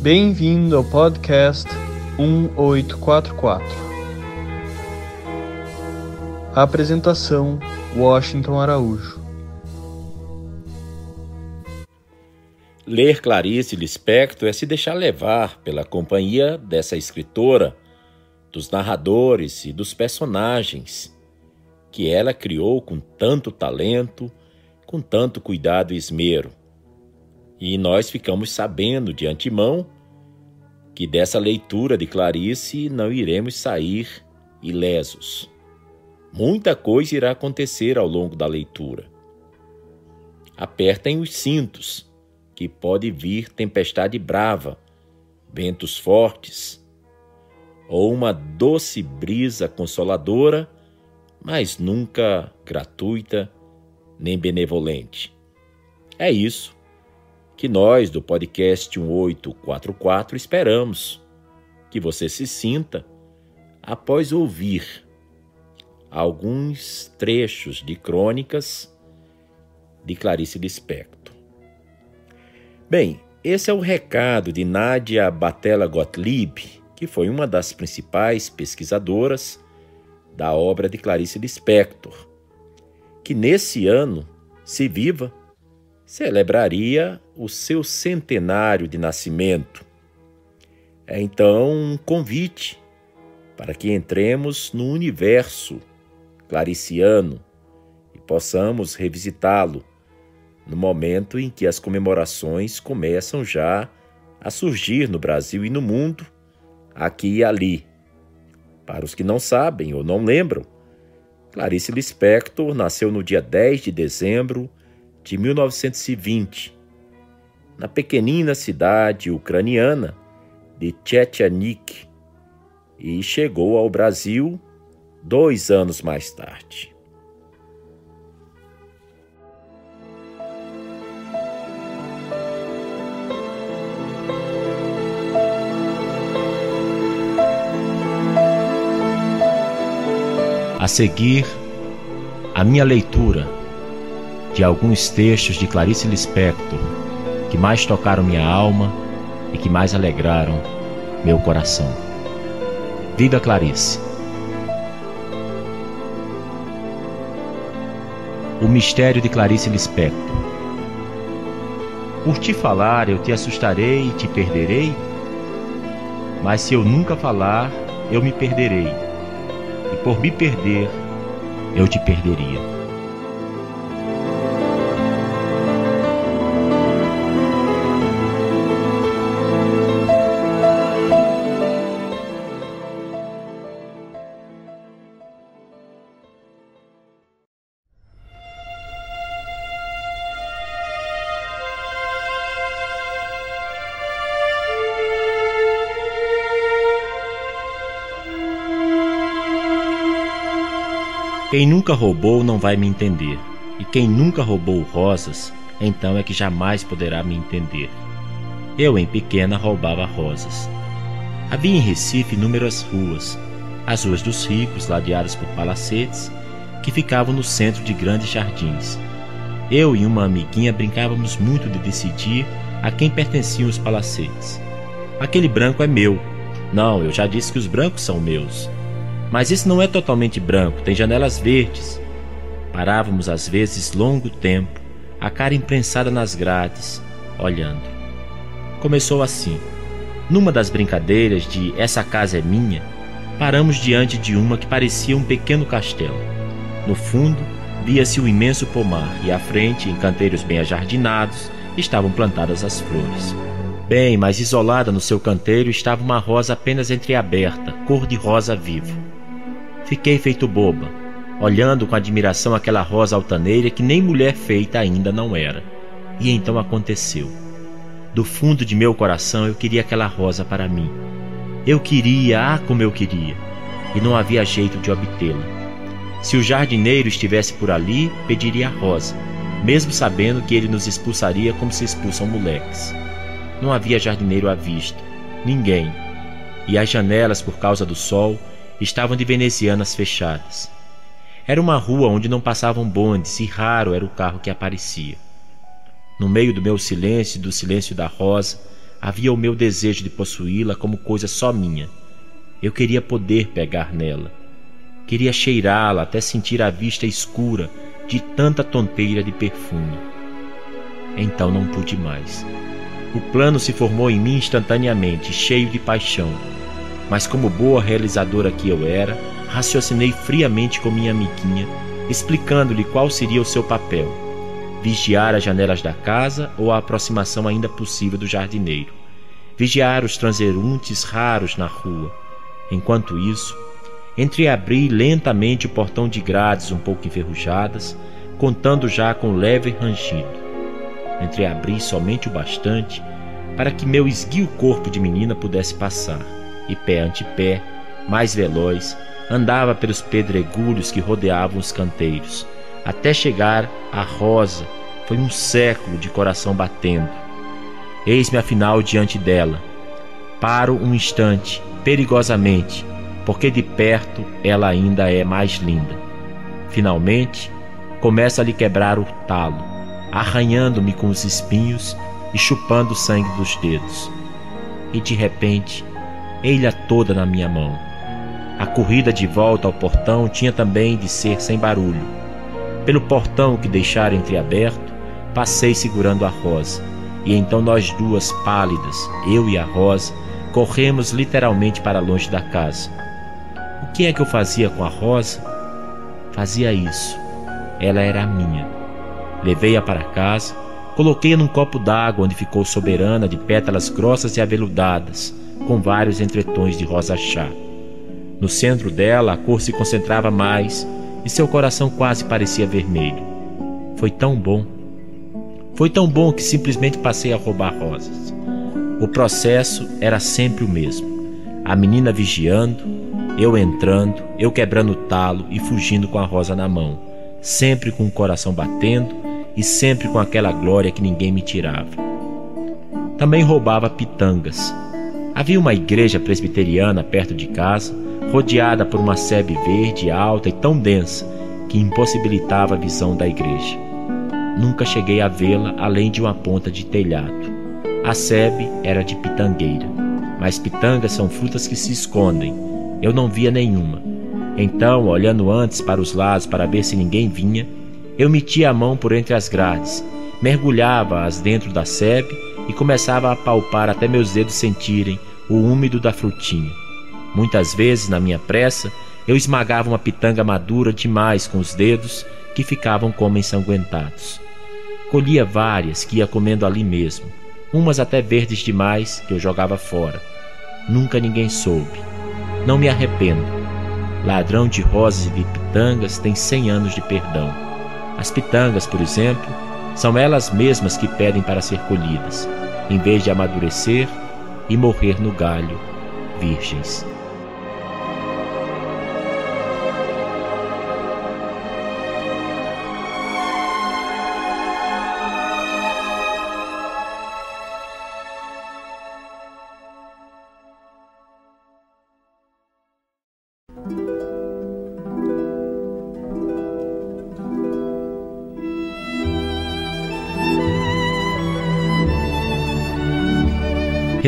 Bem-vindo ao podcast 1844. Apresentação: Washington Araújo. Ler Clarice Lispector é se deixar levar pela companhia dessa escritora, dos narradores e dos personagens que ela criou com tanto talento, com tanto cuidado e esmero. E nós ficamos sabendo de antemão que dessa leitura de Clarice não iremos sair ilesos. Muita coisa irá acontecer ao longo da leitura. Apertem os cintos que pode vir tempestade brava, ventos fortes, ou uma doce brisa consoladora, mas nunca gratuita nem benevolente. É isso que nós do podcast 1844 esperamos que você se sinta após ouvir alguns trechos de crônicas de Clarice Lispector. Bem, esse é o recado de Nadia Batella Gottlieb, que foi uma das principais pesquisadoras da obra de Clarice Lispector, que nesse ano, se viva, celebraria o seu centenário de nascimento. É então um convite para que entremos no universo clariciano e possamos revisitá-lo no momento em que as comemorações começam já a surgir no Brasil e no mundo, aqui e ali. Para os que não sabem ou não lembram, Clarice Lispector nasceu no dia 10 de dezembro de 1920, na pequenina cidade ucraniana de Tchetchanik, e chegou ao Brasil dois anos mais tarde. A seguir, a minha leitura de alguns textos de Clarice Lispector que mais tocaram minha alma e que mais alegraram meu coração. Viva Clarice! O mistério de Clarice Lispector. Por te falar, eu te assustarei e te perderei, mas se eu nunca falar, eu me perderei e por me perder, eu te perderia. Quem nunca roubou não vai me entender, e quem nunca roubou rosas, então é que jamais poderá me entender. Eu, em pequena, roubava rosas. Havia em Recife inúmeras ruas, as ruas dos ricos, ladeadas por palacetes, que ficavam no centro de grandes jardins. Eu e uma amiguinha brincávamos muito de decidir a quem pertenciam os palacetes. Aquele branco é meu. Não, eu já disse que os brancos são meus. Mas isso não é totalmente branco, tem janelas verdes. Parávamos às vezes longo tempo, a cara imprensada nas grades, olhando. Começou assim. Numa das brincadeiras de Essa casa é minha, paramos diante de uma que parecia um pequeno castelo. No fundo, via-se um imenso pomar e à frente, em canteiros bem ajardinados, estavam plantadas as flores. Bem, mas isolada no seu canteiro estava uma rosa apenas entreaberta, cor de rosa vivo. Fiquei feito boba, olhando com admiração aquela rosa altaneira que nem mulher feita ainda não era. E então aconteceu. Do fundo de meu coração eu queria aquela rosa para mim. Eu queria, ah, como eu queria, e não havia jeito de obtê-la. Se o jardineiro estivesse por ali, pediria a rosa, mesmo sabendo que ele nos expulsaria como se expulsam moleques. Não havia jardineiro à vista, ninguém, e as janelas, por causa do sol, estavam de venezianas fechadas. Era uma rua onde não passavam bondes e raro era o carro que aparecia. No meio do meu silêncio e do silêncio da rosa, havia o meu desejo de possuí-la como coisa só minha. Eu queria poder pegar nela. Queria cheirá-la até sentir a vista escura de tanta tonteira de perfume. Então não pude mais. O plano se formou em mim instantaneamente, cheio de paixão. Mas, como boa realizadora que eu era, raciocinei friamente com minha amiguinha, explicando-lhe qual seria o seu papel: vigiar as janelas da casa ou a aproximação ainda possível do jardineiro, vigiar os transeuntes raros na rua. Enquanto isso, entreabri lentamente o portão de grades um pouco enferrujadas, contando já com leve rangido. Entreabri somente o bastante para que meu esguio corpo de menina pudesse passar, e pé ante pé, mais veloz, andava pelos pedregulhos que rodeavam os canteiros, até chegar à rosa. Foi um século de coração batendo. Eis-me afinal diante dela. Paro um instante, perigosamente, porque de perto ela ainda é mais linda. Finalmente, começa a lhe quebrar o talo, arranhando-me com os espinhos e chupando o sangue dos dedos. E de repente, ei-la toda na minha mão. A corrida de volta ao portão tinha também de ser sem barulho. Pelo portão que deixara entreaberto, passei segurando a Rosa, e então nós duas pálidas, eu e a Rosa, corremos literalmente para longe da casa. O que é que eu fazia com a Rosa? Fazia isso. Ela era minha. Levei-a para casa Coloquei-a num copo d'água onde ficou soberana de pétalas grossas e aveludadas, com vários entretons de rosa-chá. No centro dela, a cor se concentrava mais e seu coração quase parecia vermelho. Foi tão bom. Foi tão bom que simplesmente passei a roubar rosas. O processo era sempre o mesmo. A menina vigiando, eu entrando, eu quebrando o talo e fugindo com a rosa na mão, sempre com o coração batendo e sempre com aquela glória que ninguém me tirava. Também roubava pitangas. Havia uma igreja presbiteriana perto de casa, rodeada por uma sebe verde alta e tão densa que impossibilitava a visão da igreja. Nunca cheguei a vê-la além de uma ponta de telhado. A sebe era de pitangueira, mas pitangas são frutas que se escondem. Eu não via nenhuma. Então, olhando antes para os lados para ver se ninguém vinha, eu metia a mão por entre as grades, mergulhava-as dentro da sebe e começava a palpar até meus dedos sentirem o úmido da frutinha. Muitas vezes, na minha pressa, eu esmagava uma pitanga madura demais com os dedos que ficavam como ensanguentados. Colhia várias que ia comendo ali mesmo, umas até verdes demais que eu jogava fora. Nunca ninguém soube. Não me arrependo. Ladrão de rosas e de pitangas tem cem anos de perdão. As pitangas, por exemplo, são elas mesmas que pedem para ser colhidas, em vez de amadurecer e morrer no galho, virgens.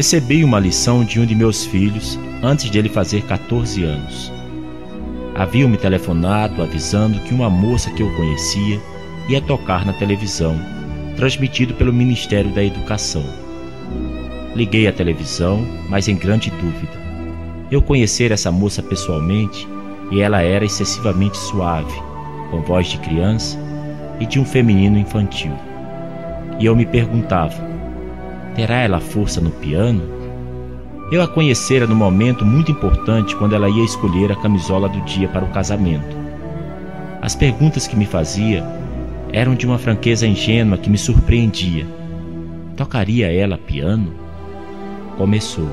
Recebi uma lição de um de meus filhos antes de ele fazer 14 anos. Haviam me telefonado avisando que uma moça que eu conhecia ia tocar na televisão, transmitido pelo Ministério da Educação. Liguei à televisão, mas em grande dúvida. Eu conhecer essa moça pessoalmente e ela era excessivamente suave, com voz de criança e de um feminino infantil. E eu me perguntava: Terá ela força no piano? Eu a conhecera no momento muito importante quando ela ia escolher a camisola do dia para o casamento. As perguntas que me fazia eram de uma franqueza ingênua que me surpreendia. Tocaria ela piano? Começou.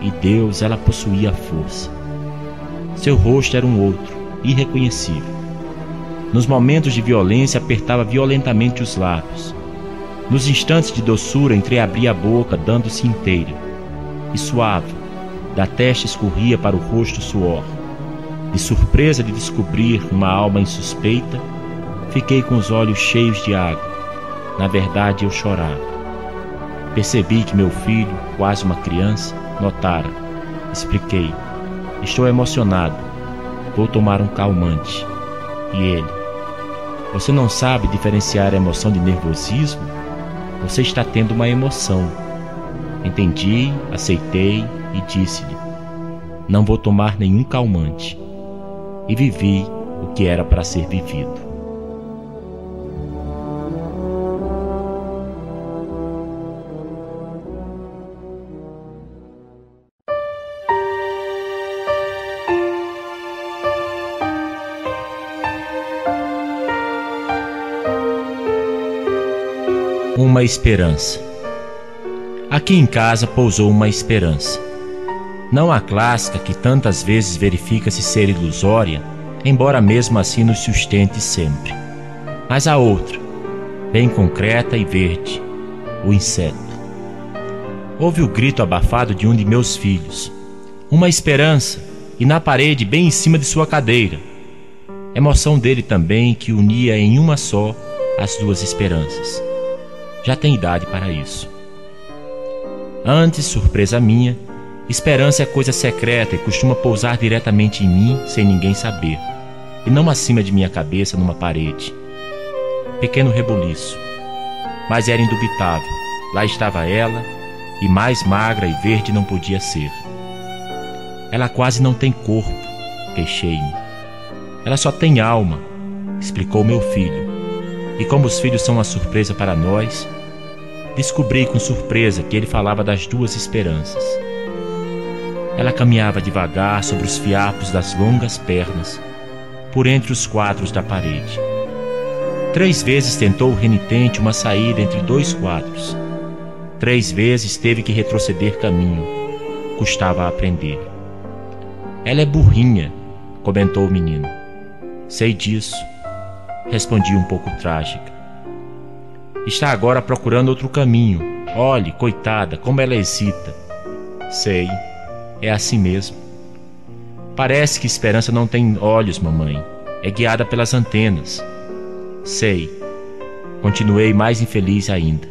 E Deus, ela possuía força. Seu rosto era um outro, irreconhecível. Nos momentos de violência, apertava violentamente os lábios nos instantes de doçura, entreabria a boca, dando-se inteira. E suave, da testa escorria para o rosto suor. De surpresa de descobrir uma alma insuspeita, fiquei com os olhos cheios de água. Na verdade, eu chorava. Percebi que meu filho, quase uma criança, notara. Expliquei. Estou emocionado. Vou tomar um calmante. E ele: Você não sabe diferenciar a emoção de nervosismo? Você está tendo uma emoção. Entendi, aceitei e disse-lhe: Não vou tomar nenhum calmante. E vivi o que era para ser vivido. Esperança. Aqui em casa pousou uma esperança. Não a clássica que tantas vezes verifica-se ser ilusória, embora mesmo assim nos sustente sempre. Mas a outra, bem concreta e verde, o inseto. Houve o grito abafado de um de meus filhos. Uma esperança, e na parede, bem em cima de sua cadeira. Emoção dele também que unia em uma só as duas esperanças já tem idade para isso. Antes, surpresa minha, esperança é coisa secreta e costuma pousar diretamente em mim sem ninguém saber, e não acima de minha cabeça numa parede. Pequeno rebuliço. Mas era indubitável. Lá estava ela, e mais magra e verde não podia ser. Ela quase não tem corpo, queixei-me. Ela só tem alma, explicou meu filho. E como os filhos são uma surpresa para nós, descobri com surpresa que ele falava das duas esperanças. Ela caminhava devagar sobre os fiapos das longas pernas, por entre os quadros da parede. Três vezes tentou renitente uma saída entre dois quadros. Três vezes teve que retroceder caminho. Custava aprender. Ela é burrinha, comentou o menino. Sei disso, respondi um pouco trágica. Está agora procurando outro caminho. Olhe, coitada, como ela hesita. Sei, é assim mesmo. Parece que esperança não tem olhos, mamãe. É guiada pelas antenas. Sei. Continuei mais infeliz ainda.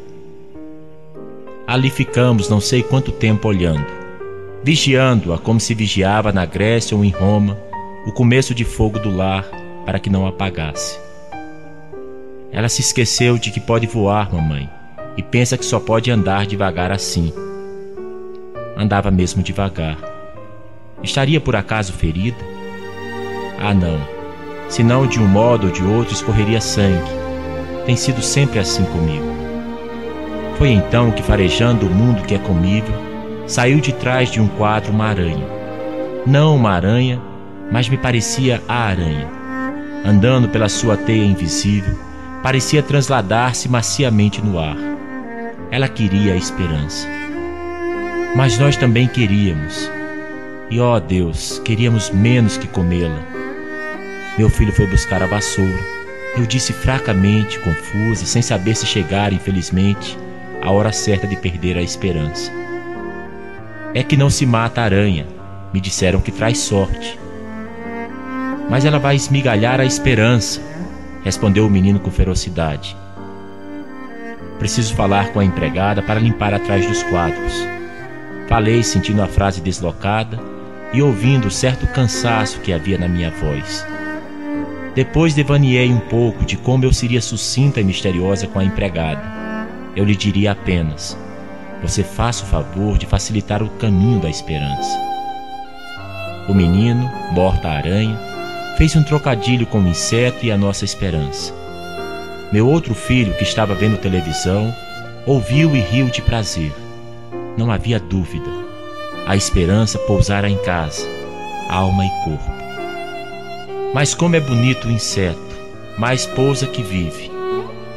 Ali ficamos não sei quanto tempo olhando, vigiando-a como se vigiava na Grécia ou em Roma o começo de fogo do lar para que não apagasse. Ela se esqueceu de que pode voar, mamãe, e pensa que só pode andar devagar assim. Andava mesmo devagar. Estaria por acaso ferida? Ah, não. Senão, de um modo ou de outro, escorreria sangue. Tem sido sempre assim comigo. Foi então que, farejando o mundo que é comível, saiu de trás de um quadro uma aranha. Não uma aranha, mas me parecia a aranha, andando pela sua teia invisível, parecia transladar-se maciamente no ar. Ela queria a esperança. Mas nós também queríamos. E ó Deus, queríamos menos que comê-la. Meu filho foi buscar a vassoura. Eu disse fracamente, confusa, sem saber se chegar, infelizmente, a hora certa de perder a esperança. É que não se mata aranha. Me disseram que traz sorte. Mas ela vai esmigalhar a esperança, respondeu o menino com ferocidade. Preciso falar com a empregada para limpar atrás dos quadros. Falei sentindo a frase deslocada e ouvindo certo cansaço que havia na minha voz. Depois devaneei um pouco de como eu seria sucinta e misteriosa com a empregada. Eu lhe diria apenas: Você faça o favor de facilitar o caminho da esperança. O menino, morta a aranha, fez um trocadilho com o inseto e a nossa esperança. Meu outro filho, que estava vendo televisão, ouviu e riu de prazer. Não havia dúvida. A esperança pousara em casa, alma e corpo. Mas como é bonito o inseto, mais pousa que vive.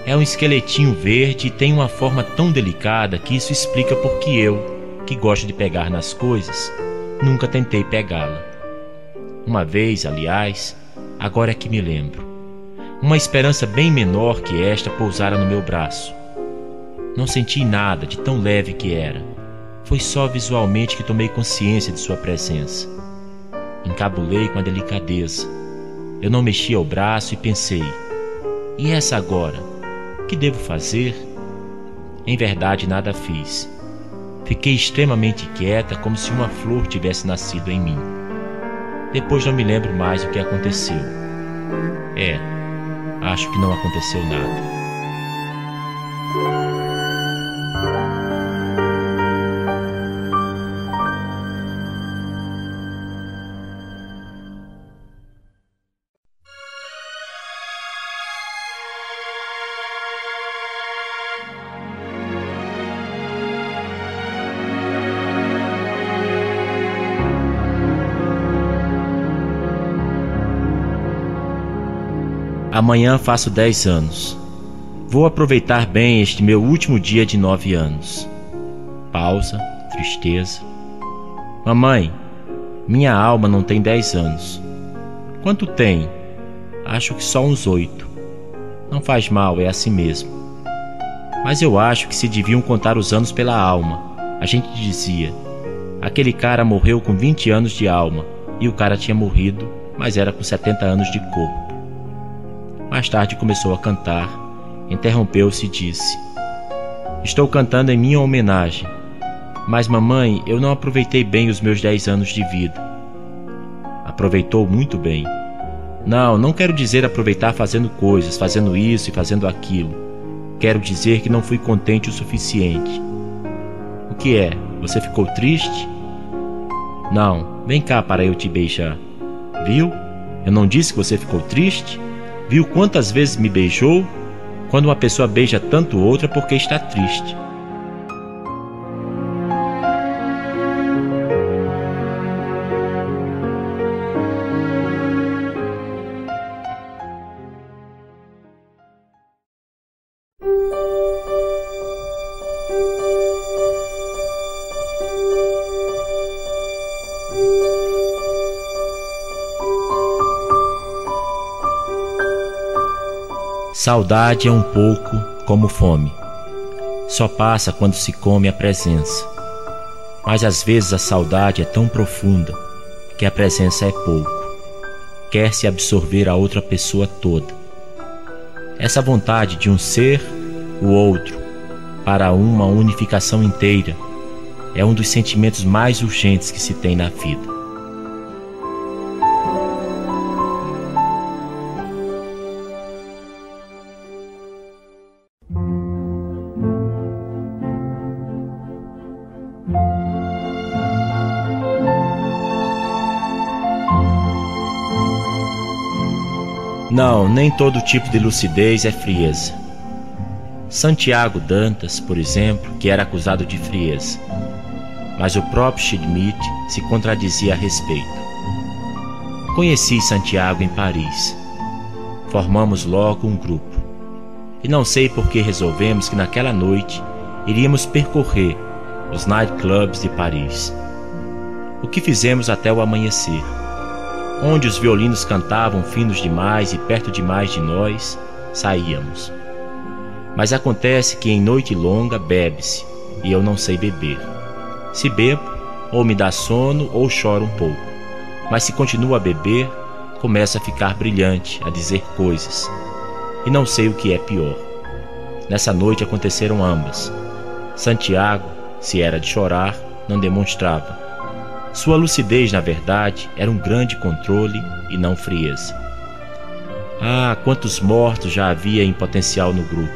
É um esqueletinho verde e tem uma forma tão delicada que isso explica por que eu, que gosto de pegar nas coisas, nunca tentei pegá-la. Uma vez, aliás, agora é que me lembro, uma esperança bem menor que esta pousara no meu braço. Não senti nada de tão leve que era. Foi só visualmente que tomei consciência de sua presença. Encabulei com a delicadeza. Eu não mexia o braço e pensei: e essa agora? O que devo fazer? Em verdade, nada fiz. Fiquei extremamente quieta, como se uma flor tivesse nascido em mim. Depois não me lembro mais o que aconteceu. É, acho que não aconteceu nada. Amanhã faço 10 anos. Vou aproveitar bem este meu último dia de nove anos. Pausa, tristeza. Mamãe, minha alma não tem 10 anos. Quanto tem? Acho que só uns oito. Não faz mal, é assim mesmo. Mas eu acho que se deviam contar os anos pela alma. A gente dizia: aquele cara morreu com 20 anos de alma e o cara tinha morrido, mas era com 70 anos de corpo. Mais tarde começou a cantar, interrompeu-se e disse: Estou cantando em minha homenagem. Mas, mamãe, eu não aproveitei bem os meus dez anos de vida. Aproveitou muito bem. Não, não quero dizer aproveitar fazendo coisas, fazendo isso e fazendo aquilo. Quero dizer que não fui contente o suficiente. O que é? Você ficou triste? Não, vem cá para eu te beijar. Viu? Eu não disse que você ficou triste? Viu quantas vezes me beijou? Quando uma pessoa beija tanto outra é porque está triste. Saudade é um pouco como fome. Só passa quando se come a presença. Mas às vezes a saudade é tão profunda que a presença é pouco. Quer se absorver a outra pessoa toda. Essa vontade de um ser, o outro, para uma unificação inteira, é um dos sentimentos mais urgentes que se tem na vida. Não, nem todo tipo de lucidez é frieza. Santiago Dantas, por exemplo, que era acusado de frieza. Mas o próprio Schmidt se contradizia a respeito. Conheci Santiago em Paris. Formamos logo um grupo. E não sei por que resolvemos que naquela noite iríamos percorrer os nightclubs de Paris. O que fizemos até o amanhecer onde os violinos cantavam finos demais e perto demais de nós, saíamos. Mas acontece que em noite longa bebe-se, e eu não sei beber. Se bebo, ou me dá sono ou choro um pouco. Mas se continuo a beber, começo a ficar brilhante, a dizer coisas. E não sei o que é pior. Nessa noite aconteceram ambas. Santiago, se era de chorar, não demonstrava sua lucidez, na verdade, era um grande controle e não frieza. Ah, quantos mortos já havia em potencial no grupo!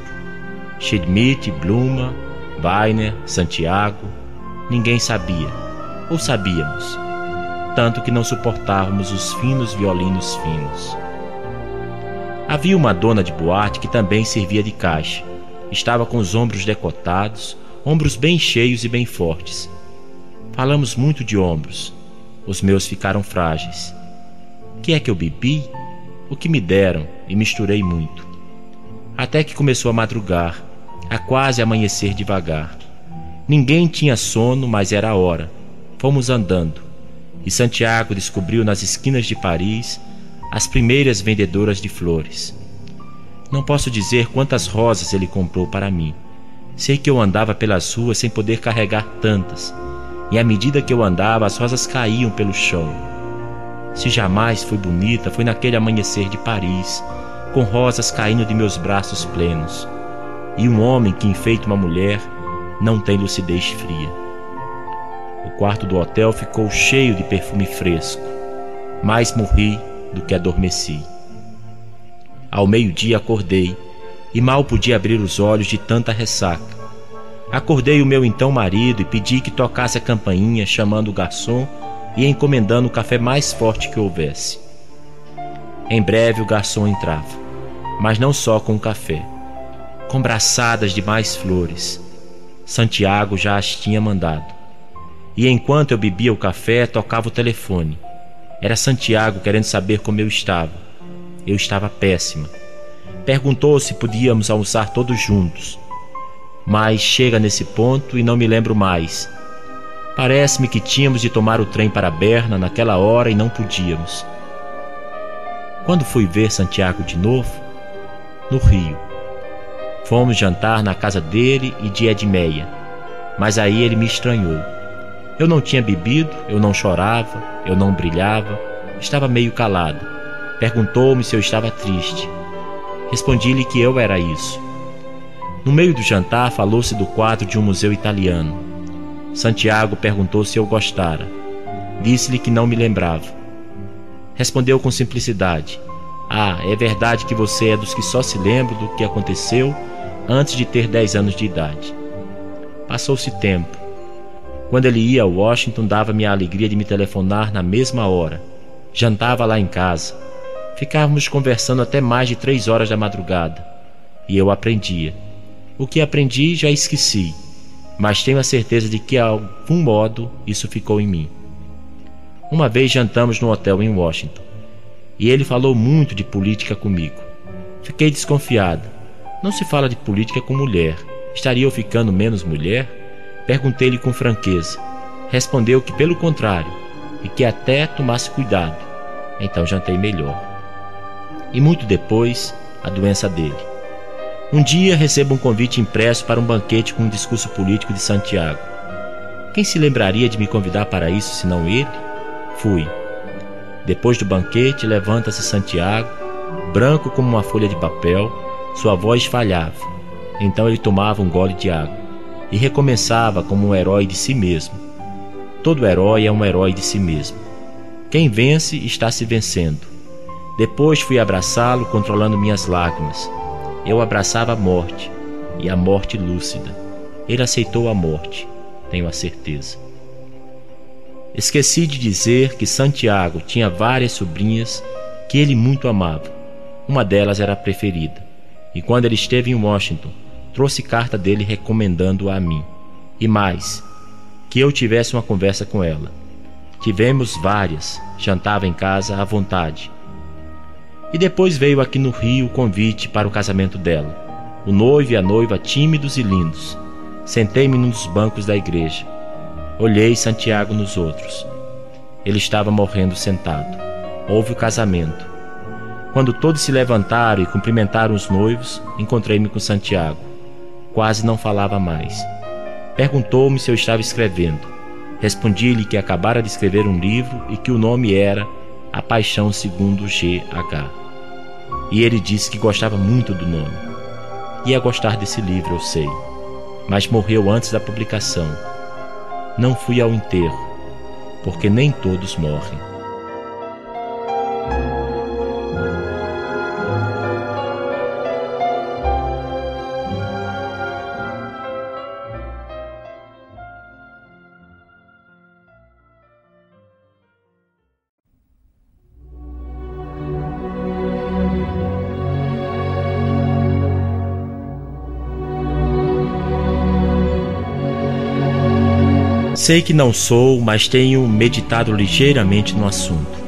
Schmidt, Bluma, Weiner, Santiago. Ninguém sabia, ou sabíamos, tanto que não suportávamos os finos violinos finos. Havia uma dona de boate que também servia de caixa. Estava com os ombros decotados, ombros bem cheios e bem fortes Falamos muito de ombros. Os meus ficaram frágeis. Que é que eu bebi? O que me deram e misturei muito. Até que começou a madrugar, a quase amanhecer devagar. Ninguém tinha sono, mas era a hora. Fomos andando. E Santiago descobriu nas esquinas de Paris as primeiras vendedoras de flores. Não posso dizer quantas rosas ele comprou para mim. Sei que eu andava pelas ruas sem poder carregar tantas e à medida que eu andava, as rosas caíam pelo chão. Se jamais foi bonita, foi naquele amanhecer de Paris, com rosas caindo de meus braços plenos. e um homem que enfeita uma mulher não tem lucidez fria. O quarto do hotel ficou cheio de perfume fresco. Mais morri do que adormeci. Ao meio-dia acordei e mal podia abrir os olhos de tanta ressaca. Acordei o meu então marido e pedi que tocasse a campainha, chamando o garçom e encomendando o café mais forte que houvesse. Em breve o garçom entrava, mas não só com o café, com braçadas de mais flores. Santiago já as tinha mandado. E enquanto eu bebia o café, tocava o telefone. Era Santiago querendo saber como eu estava. Eu estava péssima. Perguntou se podíamos almoçar todos juntos mas chega nesse ponto e não me lembro mais. Parece-me que tínhamos de tomar o trem para Berna naquela hora e não podíamos. Quando fui ver Santiago de novo? No Rio. Fomos jantar na casa dele e de Edmeia, mas aí ele me estranhou. Eu não tinha bebido, eu não chorava, eu não brilhava, estava meio calado. Perguntou-me se eu estava triste. Respondi-lhe que eu era isso. No meio do jantar, falou-se do quadro de um museu italiano. Santiago perguntou se eu gostara. Disse-lhe que não me lembrava. Respondeu com simplicidade: Ah, é verdade que você é dos que só se lembram do que aconteceu antes de ter 10 anos de idade. Passou-se tempo. Quando ele ia a Washington, dava-me a alegria de me telefonar na mesma hora. Jantava lá em casa. Ficávamos conversando até mais de três horas da madrugada. E eu aprendia. O que aprendi já esqueci, mas tenho a certeza de que, de algum modo, isso ficou em mim. Uma vez jantamos no hotel em Washington e ele falou muito de política comigo. Fiquei desconfiada. Não se fala de política com mulher. Estaria eu ficando menos mulher? Perguntei-lhe com franqueza. Respondeu que, pelo contrário, e que até tomasse cuidado. Então jantei melhor. E muito depois, a doença dele. Um dia recebo um convite impresso para um banquete com um discurso político de Santiago. Quem se lembraria de me convidar para isso senão ele? Fui. Depois do banquete, levanta-se Santiago, branco como uma folha de papel, sua voz falhava. Então ele tomava um gole de água e recomeçava como um herói de si mesmo. Todo herói é um herói de si mesmo. Quem vence está se vencendo. Depois fui abraçá-lo, controlando minhas lágrimas eu abraçava a morte, e a morte lúcida. Ele aceitou a morte, tenho a certeza. Esqueci de dizer que Santiago tinha várias sobrinhas que ele muito amava. Uma delas era a preferida. E quando ele esteve em Washington, trouxe carta dele recomendando-a a mim. E mais, que eu tivesse uma conversa com ela. Tivemos várias, jantava em casa à vontade e depois veio aqui no Rio o convite para o casamento dela. O noivo e a noiva tímidos e lindos. Sentei-me num dos bancos da igreja. Olhei Santiago nos outros. Ele estava morrendo sentado. Houve o casamento. Quando todos se levantaram e cumprimentaram os noivos, encontrei-me com Santiago. Quase não falava mais. Perguntou-me se eu estava escrevendo. Respondi-lhe que acabara de escrever um livro e que o nome era A Paixão segundo G.H. E ele disse que gostava muito do nome. Ia gostar desse livro, eu sei. Mas morreu antes da publicação. Não fui ao enterro, porque nem todos morrem. Sei que não sou, mas tenho meditado ligeiramente no assunto.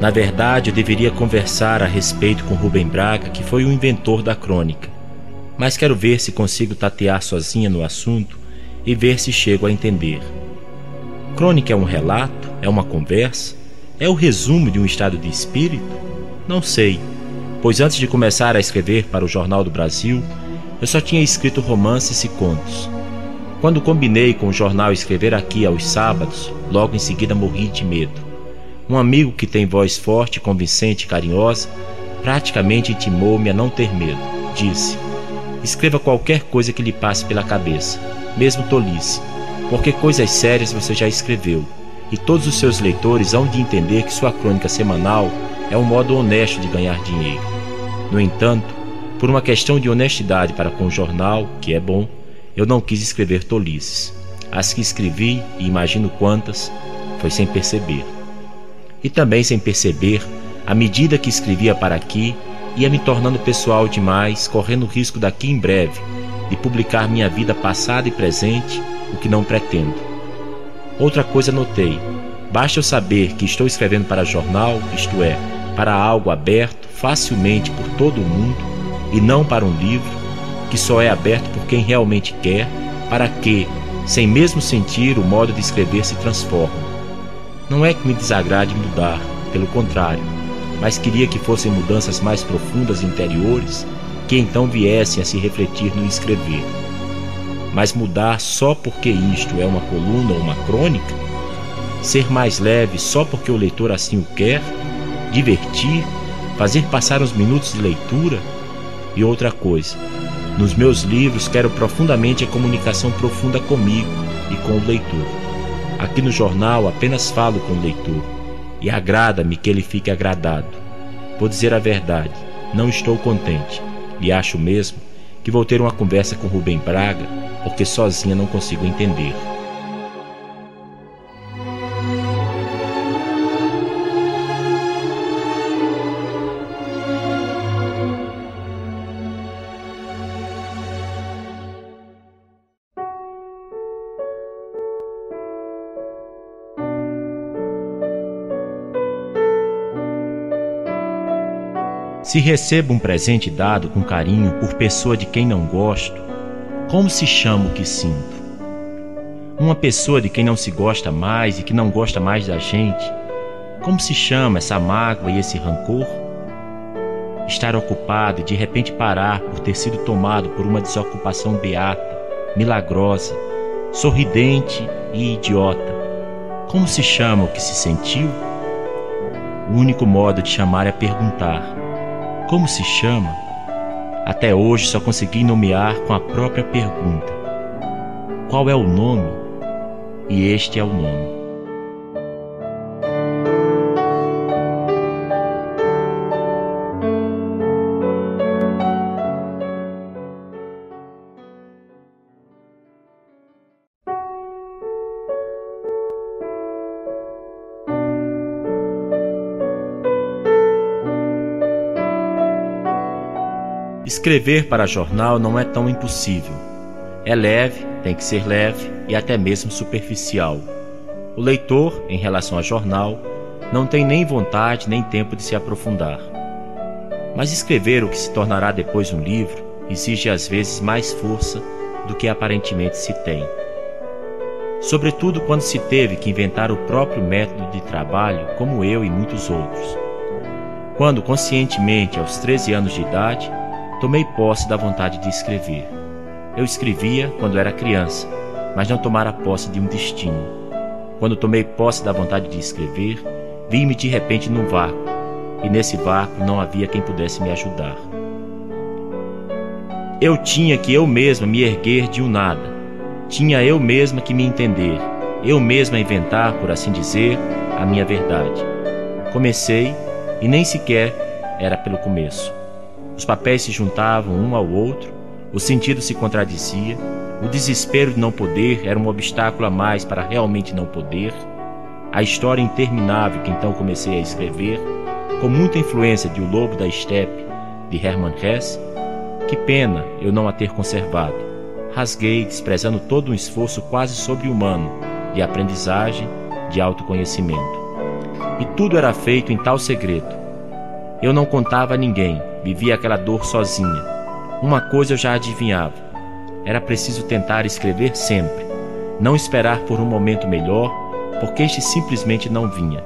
Na verdade, eu deveria conversar a respeito com Rubem Braga, que foi o inventor da crônica. Mas quero ver se consigo tatear sozinha no assunto e ver se chego a entender. Crônica é um relato? É uma conversa? É o resumo de um estado de espírito? Não sei, pois antes de começar a escrever para o Jornal do Brasil, eu só tinha escrito romances e contos. Quando combinei com o jornal escrever aqui aos sábados, logo em seguida morri de medo. Um amigo que tem voz forte, convincente e carinhosa praticamente intimou-me a não ter medo. Disse: Escreva qualquer coisa que lhe passe pela cabeça, mesmo tolice, porque coisas sérias você já escreveu, e todos os seus leitores hão de entender que sua crônica semanal é um modo honesto de ganhar dinheiro. No entanto, por uma questão de honestidade para com o jornal, que é bom, eu não quis escrever tolices. As que escrevi, e imagino quantas, foi sem perceber. E também sem perceber, à medida que escrevia para aqui, ia me tornando pessoal demais, correndo o risco daqui em breve de publicar minha vida passada e presente, o que não pretendo. Outra coisa notei: basta eu saber que estou escrevendo para jornal, isto é, para algo aberto facilmente por todo o mundo, e não para um livro que só é aberto por quem realmente quer, para que, sem mesmo sentir, o modo de escrever se transforme. Não é que me desagrade mudar, pelo contrário, mas queria que fossem mudanças mais profundas e interiores que então viessem a se refletir no escrever. Mas mudar só porque isto é uma coluna ou uma crônica? Ser mais leve só porque o leitor assim o quer? Divertir? Fazer passar uns minutos de leitura? E outra coisa, nos meus livros quero profundamente a comunicação profunda comigo e com o leitor. Aqui no jornal apenas falo com o leitor e agrada-me que ele fique agradado. Vou dizer a verdade, não estou contente e acho mesmo que vou ter uma conversa com Rubem Braga porque sozinha não consigo entender. Se recebo um presente dado com carinho por pessoa de quem não gosto, como se chama o que sinto? Uma pessoa de quem não se gosta mais e que não gosta mais da gente, como se chama essa mágoa e esse rancor? Estar ocupado e de repente parar por ter sido tomado por uma desocupação beata, milagrosa, sorridente e idiota. Como se chama o que se sentiu? O único modo de chamar é perguntar. Como se chama? Até hoje só consegui nomear com a própria pergunta: Qual é o nome? E este é o nome. Escrever para jornal não é tão impossível. É leve, tem que ser leve e até mesmo superficial. O leitor, em relação a jornal, não tem nem vontade nem tempo de se aprofundar. Mas escrever o que se tornará depois um livro exige às vezes mais força do que aparentemente se tem. Sobretudo quando se teve que inventar o próprio método de trabalho, como eu e muitos outros. Quando, conscientemente, aos 13 anos de idade, tomei posse da vontade de escrever. Eu escrevia quando era criança, mas não tomara posse de um destino. Quando tomei posse da vontade de escrever, vi-me de repente num vácuo, e nesse vácuo não havia quem pudesse me ajudar. Eu tinha que eu mesma me erguer de um nada. Tinha eu mesma que me entender, eu mesma inventar, por assim dizer, a minha verdade. Comecei e nem sequer era pelo começo. Os papéis se juntavam um ao outro, o sentido se contradizia, o desespero de não poder era um obstáculo a mais para realmente não poder. A história interminável que então comecei a escrever, com muita influência de O Lobo da Estepe, de Hermann Hesse, que pena eu não a ter conservado. Rasguei, desprezando todo um esforço quase sobre-humano de aprendizagem, de autoconhecimento. E tudo era feito em tal segredo. Eu não contava a ninguém, Vivia aquela dor sozinha. Uma coisa eu já adivinhava: era preciso tentar escrever sempre, não esperar por um momento melhor, porque este simplesmente não vinha.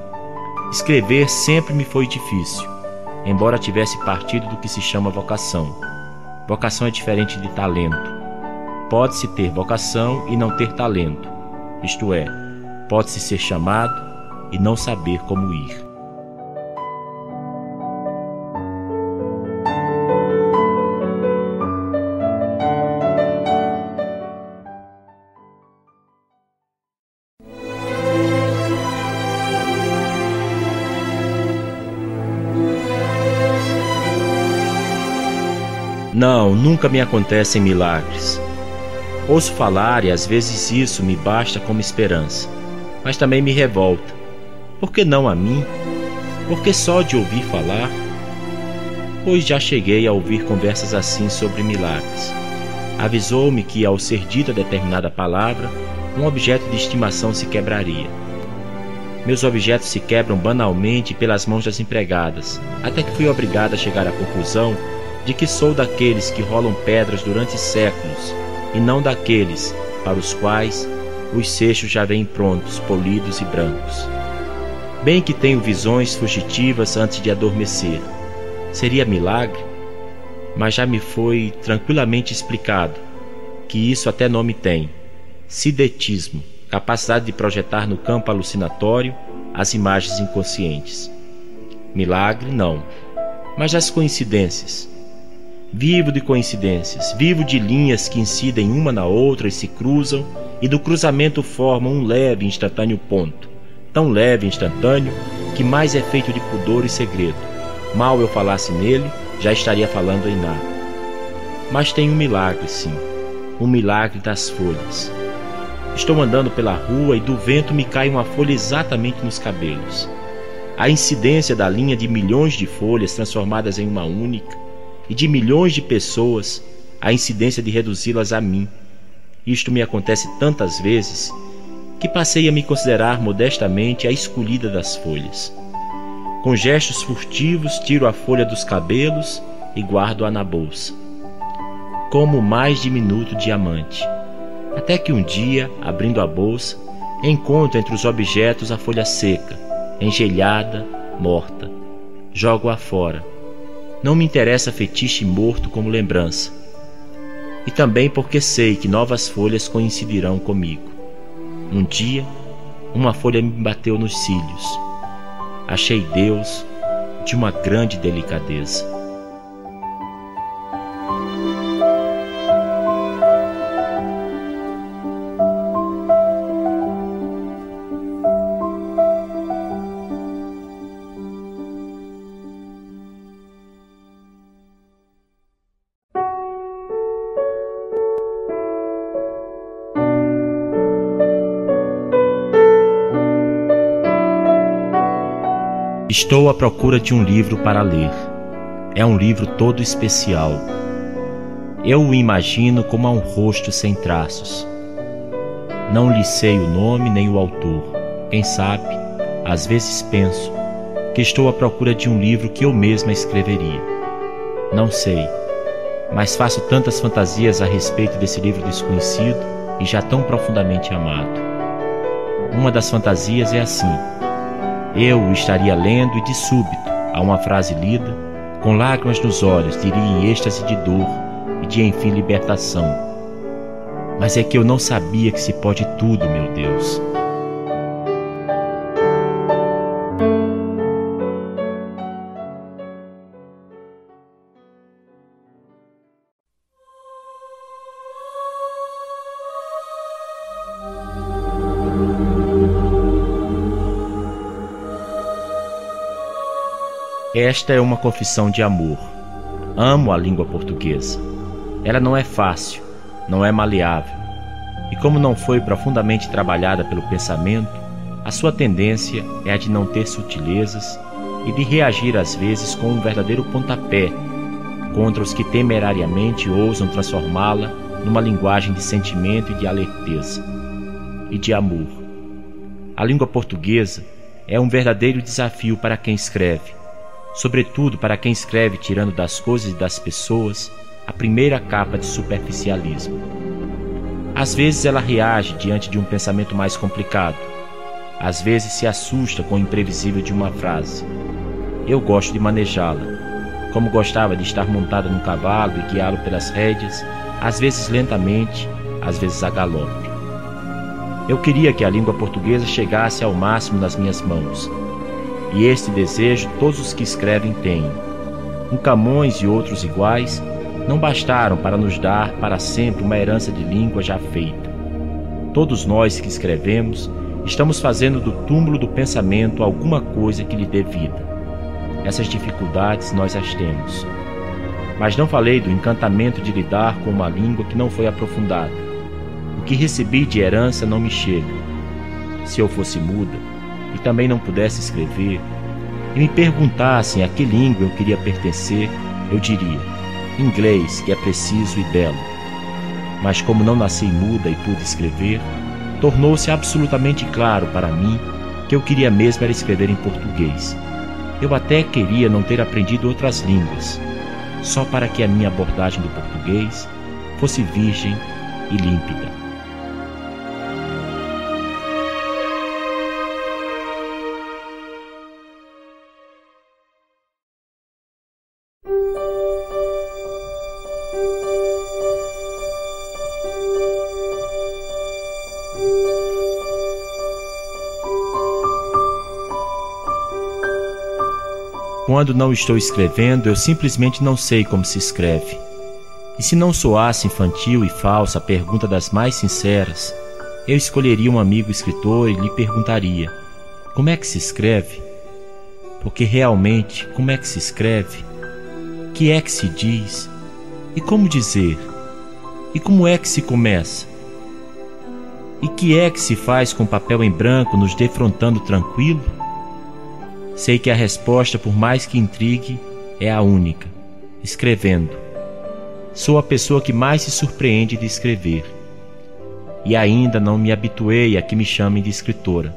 Escrever sempre me foi difícil, embora tivesse partido do que se chama vocação. Vocação é diferente de talento. Pode-se ter vocação e não ter talento, isto é, pode-se ser chamado e não saber como ir. Não, nunca me acontecem milagres. Ouço falar e às vezes isso me basta como esperança, mas também me revolta. Por que não a mim? Por que só de ouvir falar? Pois já cheguei a ouvir conversas assim sobre milagres. Avisou-me que, ao ser dita determinada palavra, um objeto de estimação se quebraria. Meus objetos se quebram banalmente pelas mãos das empregadas, até que fui obrigado a chegar à conclusão de que sou daqueles que rolam pedras durante séculos e não daqueles para os quais os seixos já vêm prontos, polidos e brancos. Bem que tenho visões fugitivas antes de adormecer. Seria milagre? Mas já me foi tranquilamente explicado que isso até nome tem: sidetismo capacidade de projetar no campo alucinatório as imagens inconscientes. Milagre, não. Mas as coincidências. Vivo de coincidências, vivo de linhas que incidem uma na outra e se cruzam, e do cruzamento formam um leve e instantâneo ponto. Tão leve e instantâneo que mais é feito de pudor e segredo. Mal eu falasse nele, já estaria falando em nada. Mas tem um milagre, sim. O milagre das folhas. Estou andando pela rua e do vento me cai uma folha exatamente nos cabelos. A incidência da linha de milhões de folhas transformadas em uma única e de milhões de pessoas, a incidência de reduzi-las a mim. Isto me acontece tantas vezes que passei a me considerar modestamente a escolhida das folhas. Com gestos furtivos, tiro a folha dos cabelos e guardo-a na bolsa. Como o mais diminuto diamante. Até que um dia, abrindo a bolsa, encontro entre os objetos a folha seca, engelhada, morta. Jogo-a fora não me interessa fetiche morto como lembrança. E também porque sei que novas folhas coincidirão comigo. Um dia, uma folha me bateu nos cílios. Achei Deus de uma grande delicadeza. Estou à procura de um livro para ler. É um livro todo especial. Eu o imagino como a um rosto sem traços. Não lhe sei o nome nem o autor. Quem sabe, às vezes penso que estou à procura de um livro que eu mesma escreveria. Não sei, mas faço tantas fantasias a respeito desse livro desconhecido e já tão profundamente amado. Uma das fantasias é assim eu estaria lendo e de súbito, a uma frase lida, com lágrimas nos olhos, diria em êxtase de dor e de enfim libertação. Mas é que eu não sabia que se pode tudo, meu Deus. Esta é uma confissão de amor. Amo a língua portuguesa. Ela não é fácil, não é maleável. E como não foi profundamente trabalhada pelo pensamento, a sua tendência é a de não ter sutilezas e de reagir às vezes com um verdadeiro pontapé contra os que temerariamente ousam transformá-la numa linguagem de sentimento e de alerteza e de amor. A língua portuguesa é um verdadeiro desafio para quem escreve sobretudo para quem escreve tirando das coisas e das pessoas a primeira capa de superficialismo. Às vezes ela reage diante de um pensamento mais complicado, às vezes se assusta com o imprevisível de uma frase. Eu gosto de manejá-la, como gostava de estar montada num cavalo e guiá-lo pelas rédeas, às vezes lentamente, às vezes a galope. Eu queria que a língua portuguesa chegasse ao máximo nas minhas mãos, e este desejo todos os que escrevem têm. Um Camões e outros iguais não bastaram para nos dar para sempre uma herança de língua já feita. Todos nós que escrevemos estamos fazendo do túmulo do pensamento alguma coisa que lhe dê vida. Essas dificuldades nós as temos. Mas não falei do encantamento de lidar com uma língua que não foi aprofundada. O que recebi de herança não me chega. Se eu fosse muda e também não pudesse escrever, e me perguntassem a que língua eu queria pertencer, eu diria: inglês, que é preciso e belo. Mas como não nasci muda e pude escrever, tornou-se absolutamente claro para mim que eu queria mesmo era escrever em português. Eu até queria não ter aprendido outras línguas, só para que a minha abordagem do português fosse virgem e límpida. Quando não estou escrevendo, eu simplesmente não sei como se escreve. E se não soasse infantil e falsa a pergunta das mais sinceras, eu escolheria um amigo escritor e lhe perguntaria: como é que se escreve? Porque realmente, como é que se escreve? Que é que se diz? E como dizer? E como é que se começa? E que é que se faz com papel em branco nos defrontando tranquilo? Sei que a resposta, por mais que intrigue, é a única: escrevendo. Sou a pessoa que mais se surpreende de escrever. E ainda não me habituei a que me chamem de escritora,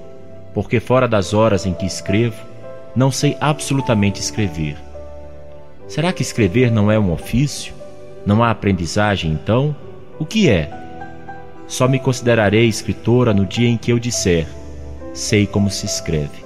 porque fora das horas em que escrevo, não sei absolutamente escrever. Será que escrever não é um ofício? Não há aprendizagem então? O que é? Só me considerarei escritora no dia em que eu disser: sei como se escreve.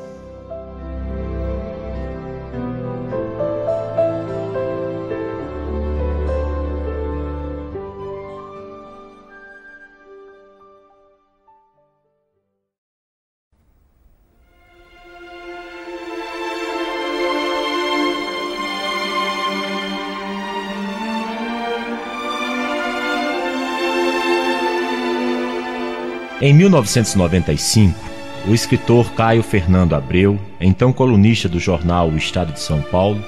Em 1995, o escritor Caio Fernando Abreu, então colunista do jornal O Estado de São Paulo,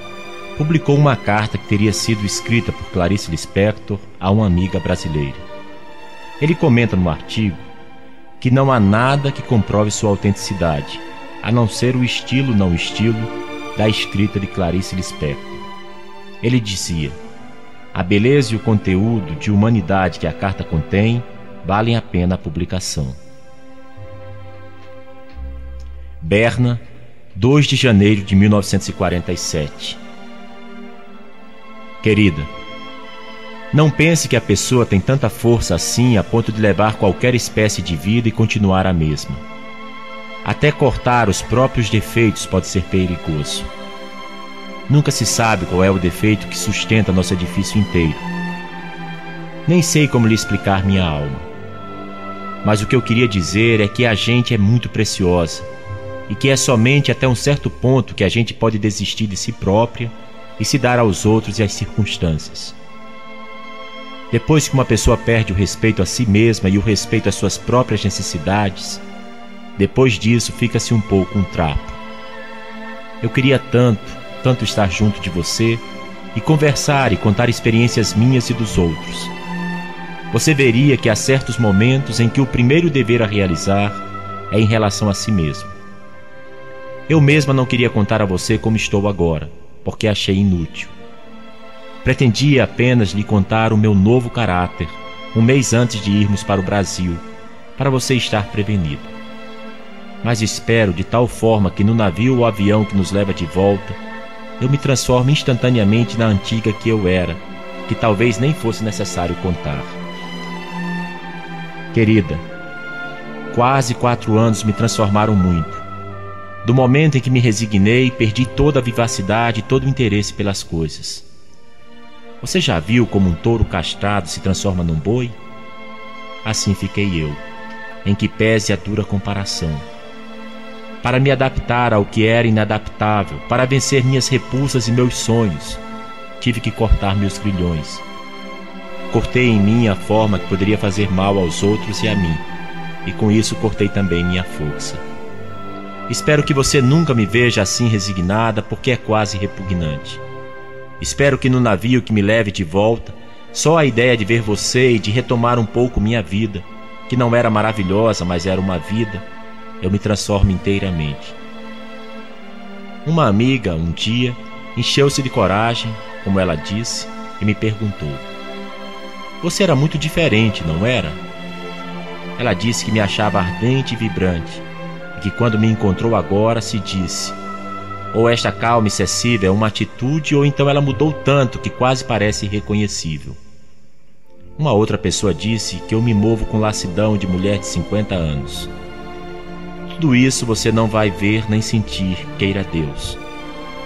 publicou uma carta que teria sido escrita por Clarice Lispector a uma amiga brasileira. Ele comenta no artigo que não há nada que comprove sua autenticidade, a não ser o estilo não estilo da escrita de Clarice Lispector. Ele dizia: A beleza e o conteúdo de humanidade que a carta contém valem a pena a publicação. Berna, 2 de janeiro de 1947. Querida, não pense que a pessoa tem tanta força assim a ponto de levar qualquer espécie de vida e continuar a mesma. Até cortar os próprios defeitos pode ser perigoso. Nunca se sabe qual é o defeito que sustenta nosso edifício inteiro. Nem sei como lhe explicar minha alma. Mas o que eu queria dizer é que a gente é muito preciosa e que é somente até um certo ponto que a gente pode desistir de si própria e se dar aos outros e às circunstâncias. Depois que uma pessoa perde o respeito a si mesma e o respeito às suas próprias necessidades, depois disso fica-se um pouco um trapo. Eu queria tanto, tanto estar junto de você e conversar e contar experiências minhas e dos outros você veria que há certos momentos em que o primeiro dever a realizar é em relação a si mesmo. Eu mesma não queria contar a você como estou agora, porque achei inútil. Pretendia apenas lhe contar o meu novo caráter um mês antes de irmos para o Brasil, para você estar prevenido. Mas espero de tal forma que no navio ou avião que nos leva de volta, eu me transforme instantaneamente na antiga que eu era, que talvez nem fosse necessário contar. Querida, quase quatro anos me transformaram muito. Do momento em que me resignei, perdi toda a vivacidade e todo o interesse pelas coisas. Você já viu como um touro castrado se transforma num boi? Assim fiquei eu, em que pese a dura comparação. Para me adaptar ao que era inadaptável, para vencer minhas repulsas e meus sonhos, tive que cortar meus grilhões Cortei em mim a forma que poderia fazer mal aos outros e a mim, e com isso cortei também minha força. Espero que você nunca me veja assim resignada, porque é quase repugnante. Espero que no navio que me leve de volta, só a ideia de ver você e de retomar um pouco minha vida, que não era maravilhosa, mas era uma vida, eu me transformo inteiramente. Uma amiga, um dia, encheu-se de coragem, como ela disse, e me perguntou: Você era muito diferente, não era? Ela disse que me achava ardente e vibrante, e que quando me encontrou agora se disse: ou esta calma excessiva é uma atitude, ou então ela mudou tanto que quase parece irreconhecível. Uma outra pessoa disse que eu me movo com lassidão de mulher de 50 anos. Tudo isso você não vai ver nem sentir, queira Deus.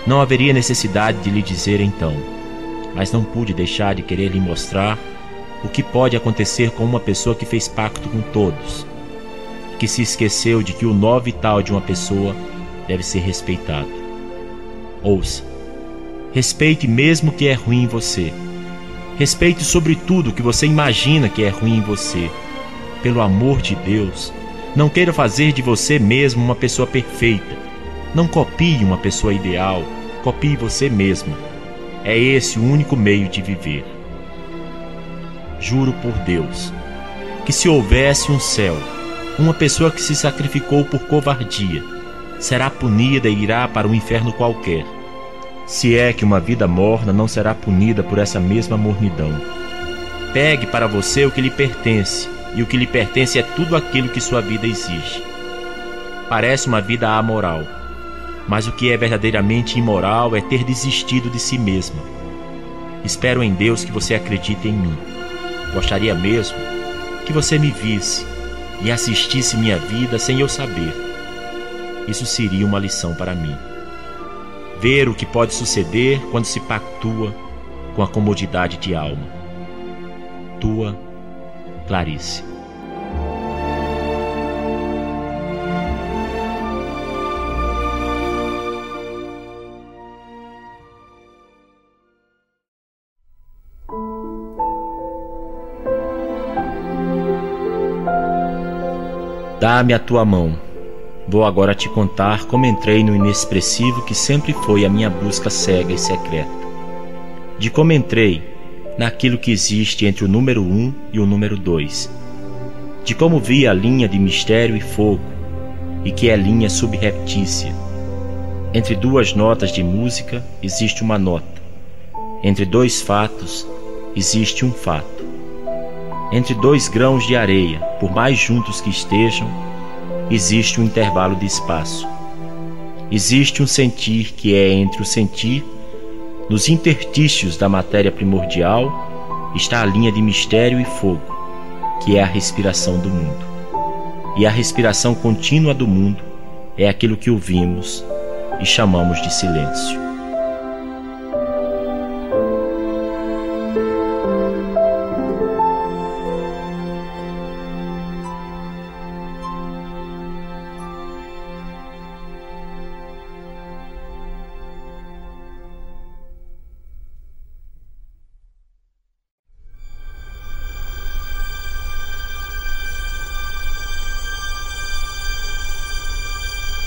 Não haveria necessidade de lhe dizer então, mas não pude deixar de querer lhe mostrar o que pode acontecer com uma pessoa que fez pacto com todos, que se esqueceu de que o nó vital de uma pessoa deve ser respeitado. Ouça, respeite mesmo que é ruim em você Respeite sobretudo o que você imagina que é ruim em você. Pelo amor de Deus, não queira fazer de você mesmo uma pessoa perfeita. Não copie uma pessoa ideal, copie você mesmo. É esse o único meio de viver. Juro por Deus que se houvesse um céu, uma pessoa que se sacrificou por covardia será punida e irá para um inferno qualquer se é que uma vida morna não será punida por essa mesma mornidão. Pegue para você o que lhe pertence, e o que lhe pertence é tudo aquilo que sua vida exige. Parece uma vida amoral, mas o que é verdadeiramente imoral é ter desistido de si mesma. Espero em Deus que você acredite em mim. Gostaria mesmo que você me visse e assistisse minha vida sem eu saber. Isso seria uma lição para mim ver o que pode suceder quando se pactua com a comodidade de alma. Tua Clarice. Dá-me a tua mão Vou agora te contar como entrei no inexpressivo que sempre foi a minha busca cega e secreta. De como entrei naquilo que existe entre o número 1 um e o número 2. De como vi a linha de mistério e fogo, e que é linha subreptícia. Entre duas notas de música existe uma nota. Entre dois fatos existe um fato. Entre dois grãos de areia, por mais juntos que estejam, existe um intervalo de espaço. Existe um sentir que é entre o sentir, nos interstícios da matéria primordial, está a linha de mistério e fogo, que é a respiração do mundo. E a respiração contínua do mundo é aquilo que ouvimos e chamamos de silêncio.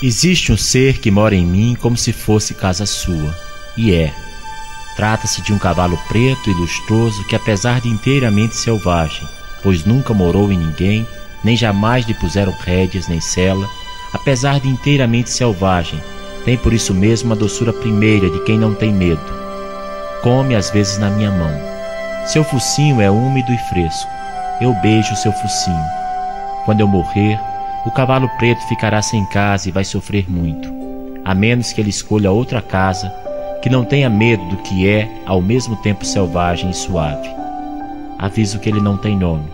Existe um ser que mora em mim como se fosse casa sua, e é. Trata-se de um cavalo preto e lustroso que, apesar de inteiramente selvagem, pois nunca morou em ninguém, nem jamais lhe puseram rédeas nem sela, apesar de inteiramente selvagem, tem por isso mesmo a doçura primeira de quem não tem medo. Come às vezes na minha mão. Seu focinho é úmido e fresco. Eu beijo seu focinho. Quando eu morrer, o cavalo preto ficará sem casa e vai sofrer muito, a menos que ele escolha outra casa que não tenha medo do que é ao mesmo tempo selvagem e suave. Aviso que ele não tem nome.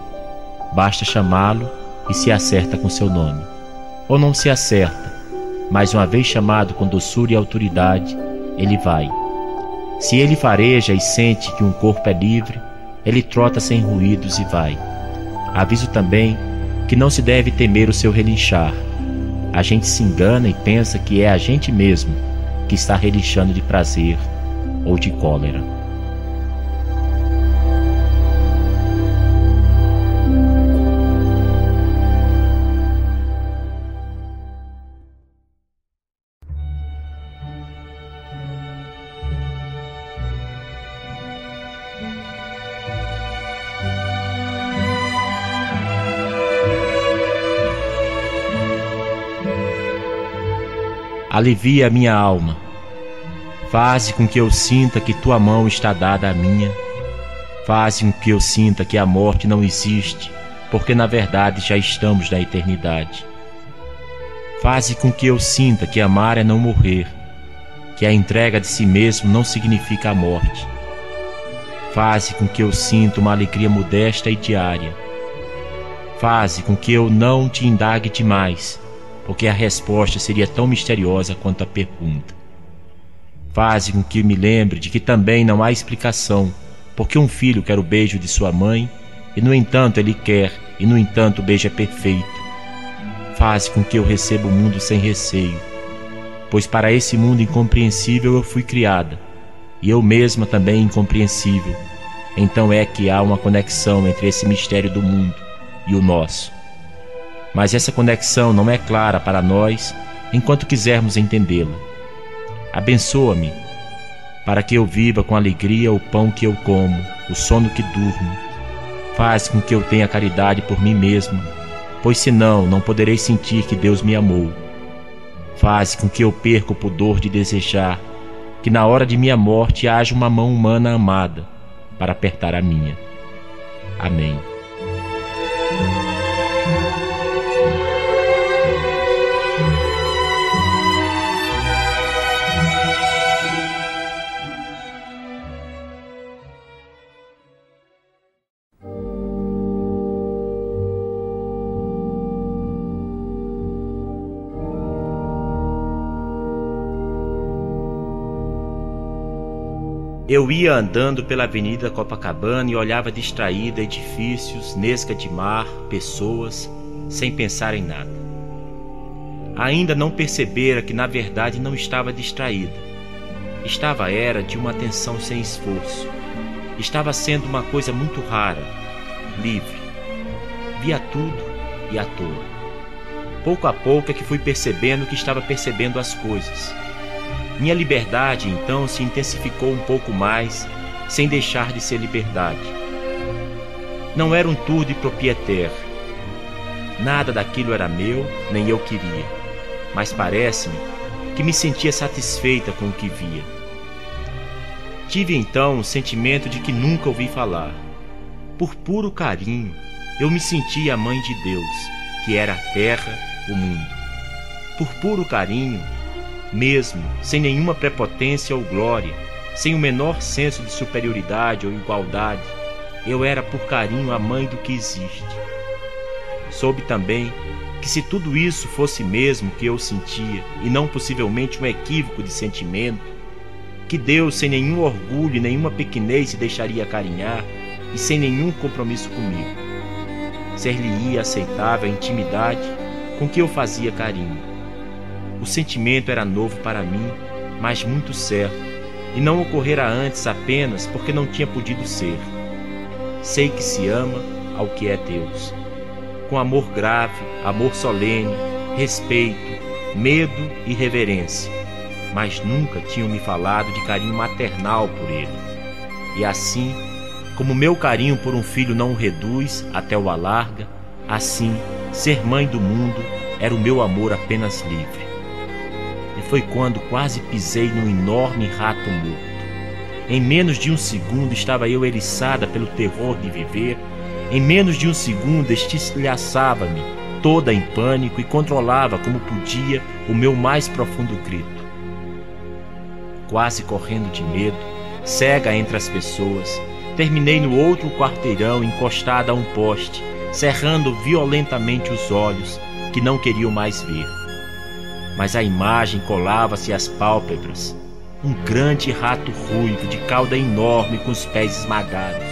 Basta chamá-lo e se acerta com seu nome. Ou não se acerta, mas uma vez chamado com doçura e autoridade, ele vai. Se ele fareja e sente que um corpo é livre, ele trota sem ruídos e vai. Aviso também que não se deve temer o seu relinchar. A gente se engana e pensa que é a gente mesmo que está relinchando de prazer ou de cólera. Alivia a minha alma. Faze com que eu sinta que tua mão está dada à minha. Faze com que eu sinta que a morte não existe, porque na verdade já estamos na eternidade. Faze com que eu sinta que amar é não morrer, que a entrega de si mesmo não significa a morte. Faze com que eu sinta uma alegria modesta e diária. Faze com que eu não te indague demais, porque a resposta seria tão misteriosa quanto a pergunta. Faze com que me lembre de que também não há explicação porque um filho quer o beijo de sua mãe e, no entanto, ele quer, e no entanto, o beijo é perfeito. Faze com que eu receba o mundo sem receio, pois para esse mundo incompreensível eu fui criada, e eu mesma também incompreensível. Então é que há uma conexão entre esse mistério do mundo e o nosso. Mas essa conexão não é clara para nós enquanto quisermos entendê-la. Abençoa-me, para que eu viva com alegria o pão que eu como, o sono que durmo. Faz com que eu tenha caridade por mim mesmo, pois senão não poderei sentir que Deus me amou. Faz com que eu perca o pudor de desejar que na hora de minha morte haja uma mão humana amada para apertar a minha. Amém. Eu ia andando pela Avenida Copacabana e olhava distraída edifícios, nesca de mar, pessoas, sem pensar em nada. Ainda não percebera que na verdade não estava distraída. Estava era de uma atenção sem esforço. Estava sendo uma coisa muito rara, livre. Via tudo e à toa. Pouco a pouco é que fui percebendo que estava percebendo as coisas minha liberdade então se intensificou um pouco mais, sem deixar de ser liberdade. Não era um tour de proprietaire. Nada daquilo era meu, nem eu queria. Mas parece-me que me sentia satisfeita com o que via. Tive então o sentimento de que nunca ouvi falar. Por puro carinho, eu me sentia a mãe de Deus, que era a terra, o mundo. Por puro carinho, mesmo sem nenhuma prepotência ou glória, sem o menor senso de superioridade ou igualdade, eu era por carinho a mãe do que existe. Soube também que se tudo isso fosse mesmo que eu sentia, e não possivelmente um equívoco de sentimento, que Deus, sem nenhum orgulho e nenhuma pequenez, se deixaria carinhar e sem nenhum compromisso comigo. Ser-lhe-ia aceitável a intimidade com que eu fazia carinho o sentimento era novo para mim, mas muito certo, e não ocorrera antes apenas porque não tinha podido ser. Sei que se ama ao que é Deus, com amor grave, amor solene, respeito, medo e reverência, mas nunca tinham me falado de carinho maternal por ele. E assim, como meu carinho por um filho não o reduz até o alarga, assim, ser mãe do mundo era o meu amor apenas livre foi quando quase pisei num enorme rato morto. Em menos de um segundo estava eu eriçada pelo terror de viver. Em menos de um segundo estilhaçava-me, toda em pânico, e controlava como podia o meu mais profundo grito. Quase correndo de medo, cega entre as pessoas, terminei no outro quarteirão encostada a um poste, cerrando violentamente os olhos que não queriam mais ver mas a imagem colava-se às pálpebras. Um grande rato ruivo de cauda enorme com os pés esmagados.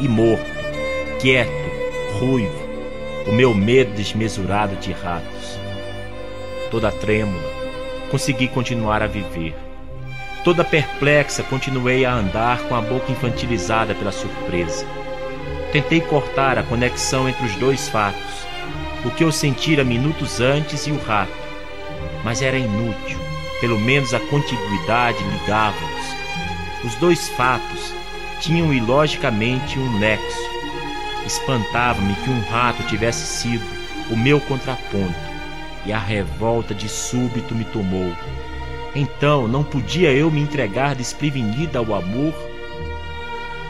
E morto, quieto, ruivo, o meu medo desmesurado de ratos. Toda trêmula, consegui continuar a viver. Toda perplexa, continuei a andar com a boca infantilizada pela surpresa. Tentei cortar a conexão entre os dois fatos, o que eu sentira minutos antes e o rato mas era inútil, pelo menos a contiguidade ligava-os. Os dois fatos tinham ilogicamente um nexo. Espantava-me que um rato tivesse sido o meu contraponto, e a revolta de súbito me tomou. Então não podia eu me entregar desprevenida ao amor?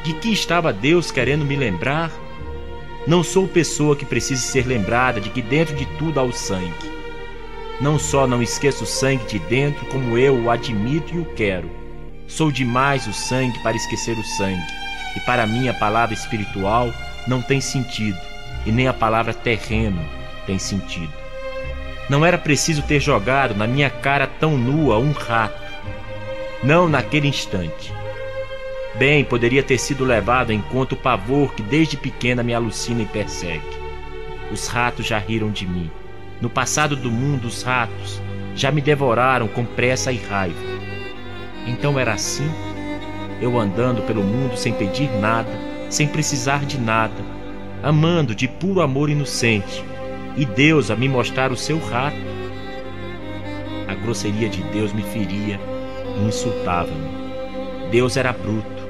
De que estava Deus querendo me lembrar? Não sou pessoa que precise ser lembrada de que dentro de tudo há o sangue. Não só não esqueço o sangue de dentro, como eu o admito e o quero. Sou demais o sangue para esquecer o sangue, e para mim a palavra espiritual não tem sentido, e nem a palavra terreno tem sentido. Não era preciso ter jogado na minha cara tão nua um rato. Não naquele instante. Bem, poderia ter sido levado em conta o pavor que desde pequena me alucina e persegue. Os ratos já riram de mim. No passado do mundo, os ratos já me devoraram com pressa e raiva. Então era assim? Eu andando pelo mundo sem pedir nada, sem precisar de nada, amando de puro amor inocente, e Deus a me mostrar o seu rato. A grosseria de Deus me feria e insultava-me. Deus era bruto.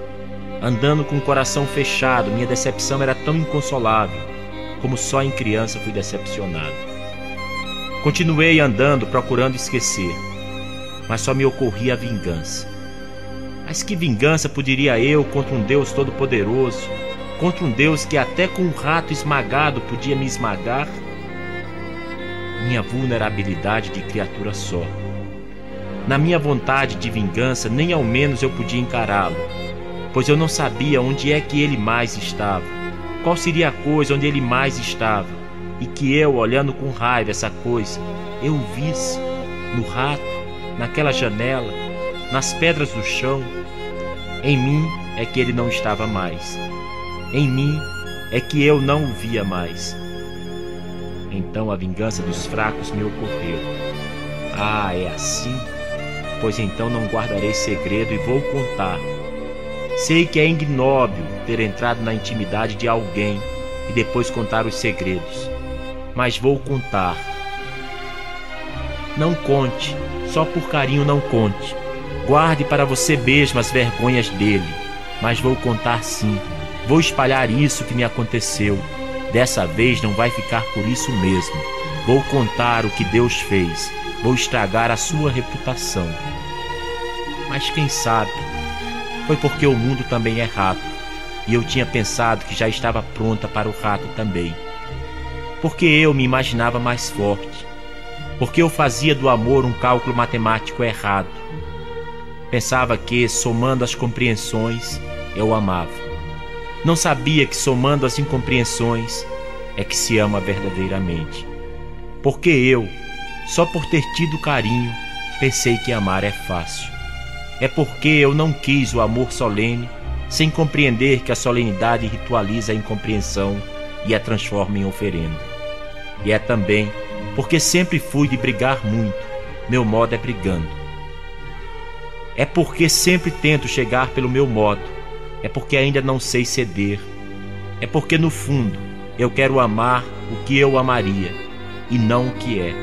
Andando com o coração fechado, minha decepção era tão inconsolável como só em criança fui decepcionado. Continuei andando procurando esquecer, mas só me ocorria a vingança. Mas que vingança poderia eu contra um Deus todo-poderoso, contra um Deus que até com um rato esmagado podia me esmagar? minha vulnerabilidade de criatura só. Na minha vontade de vingança, nem ao menos eu podia encará-lo, pois eu não sabia onde é que ele mais estava, qual seria a coisa onde ele mais estava, e que eu, olhando com raiva essa coisa, eu visse no rato, naquela janela, nas pedras do chão. Em mim é que ele não estava mais. Em mim é que eu não o via mais. Então a vingança dos fracos me ocorreu. Ah, é assim? Pois então não guardarei segredo e vou contar. Sei que é ignóbil ter entrado na intimidade de alguém e depois contar os segredos, mas vou contar. Não conte, só por carinho não conte. Guarde para você mesmo as vergonhas dele, mas vou contar sim. Vou espalhar isso que me aconteceu Dessa vez não vai ficar por isso mesmo. Vou contar o que Deus fez. Vou estragar a sua reputação. Mas quem sabe? Foi porque o mundo também é rato. E eu tinha pensado que já estava pronta para o rato também. Porque eu me imaginava mais forte. Porque eu fazia do amor um cálculo matemático errado. Pensava que, somando as compreensões, eu amava. Não sabia que somando as incompreensões é que se ama verdadeiramente. Porque eu, só por ter tido carinho, pensei que amar é fácil. É porque eu não quis o amor solene, sem compreender que a solenidade ritualiza a incompreensão e a transforma em oferenda. E é também porque sempre fui de brigar muito, meu modo é brigando. É porque sempre tento chegar pelo meu modo, é porque ainda não sei ceder. É porque no fundo eu quero amar o que eu amaria e não o que é.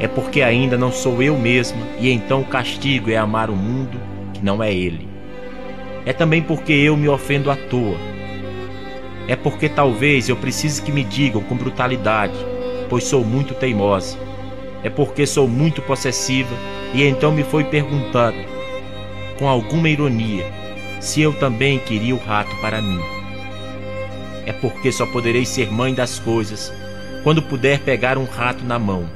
É porque ainda não sou eu mesma e então o castigo é amar o mundo que não é ele. É também porque eu me ofendo à toa. É porque talvez eu precise que me digam com brutalidade, pois sou muito teimosa. É porque sou muito possessiva e então me foi perguntado, com alguma ironia, se eu também queria o rato para mim. É porque só poderei ser mãe das coisas quando puder pegar um rato na mão.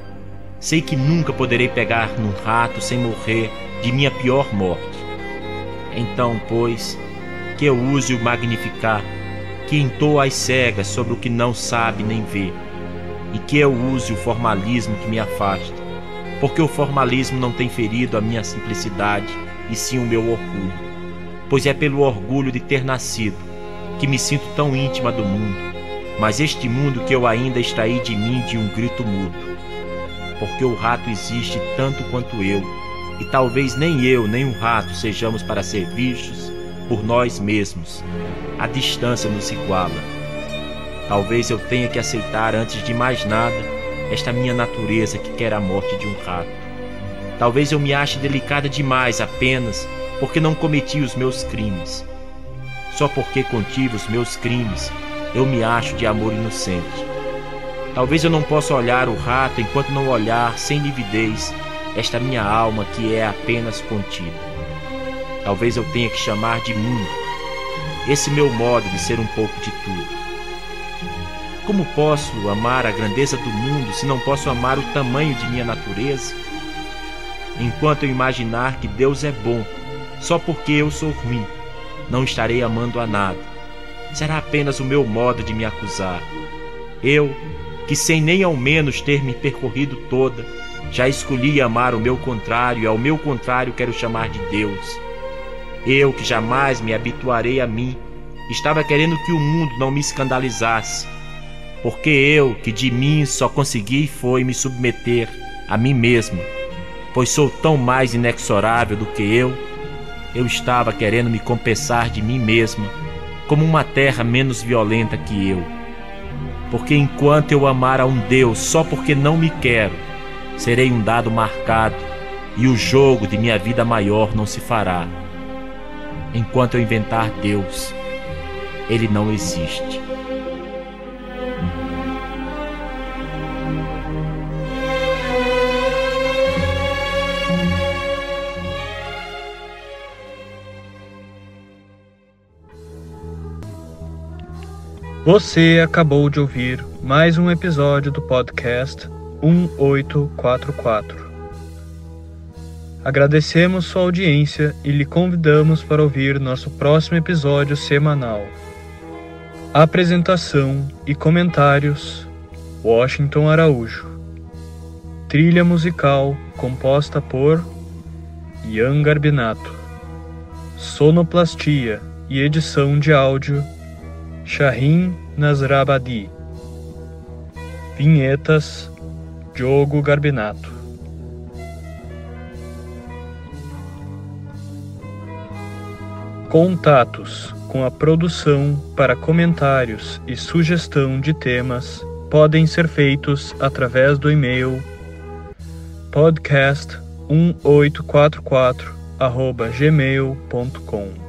Sei que nunca poderei pegar num rato sem morrer de minha pior morte. Então, pois, que eu use o magnificar, que entoa as cegas sobre o que não sabe nem vê, e que eu use o formalismo que me afasta, porque o formalismo não tem ferido a minha simplicidade, e sim o meu orgulho pois é pelo orgulho de ter nascido que me sinto tão íntima do mundo, mas este mundo que eu ainda extraí de mim de um grito mudo. Porque o rato existe tanto quanto eu, e talvez nem eu nem o rato sejamos para ser vistos por nós mesmos. A distância nos iguala. Talvez eu tenha que aceitar antes de mais nada esta minha natureza que quer a morte de um rato. Talvez eu me ache delicada demais apenas porque não cometi os meus crimes. Só porque contive os meus crimes, eu me acho de amor inocente. Talvez eu não possa olhar o rato enquanto não olhar sem lividez esta minha alma que é apenas contida. Talvez eu tenha que chamar de mundo esse meu modo de ser um pouco de tudo. Como posso amar a grandeza do mundo se não posso amar o tamanho de minha natureza? Enquanto eu imaginar que Deus é bom só porque eu sou ruim, não estarei amando a nada. Será apenas o meu modo de me acusar. Eu, que sem nem ao menos ter me percorrido toda, já escolhi amar o meu contrário e ao meu contrário quero chamar de Deus. Eu, que jamais me habituarei a mim, estava querendo que o mundo não me escandalizasse porque eu, que de mim só consegui foi me submeter a mim mesma, pois sou tão mais inexorável do que eu, eu estava querendo me compensar de mim mesma como uma terra menos violenta que eu. Porque enquanto eu amar a um Deus só porque não me quero, serei um dado marcado e o jogo de minha vida maior não se fará. Enquanto eu inventar Deus, ele não existe. Você acabou de ouvir mais um episódio do podcast 1844. Agradecemos sua audiência e lhe convidamos para ouvir nosso próximo episódio semanal. Apresentação e comentários: Washington Araújo. Trilha musical composta por Ian Garbinato. Sonoplastia e edição de áudio Shahin Nasrabadi. Vinhetas Diogo Garbinato. Contatos com a produção para comentários e sugestão de temas podem ser feitos através do e-mail podcast1844 gmail.com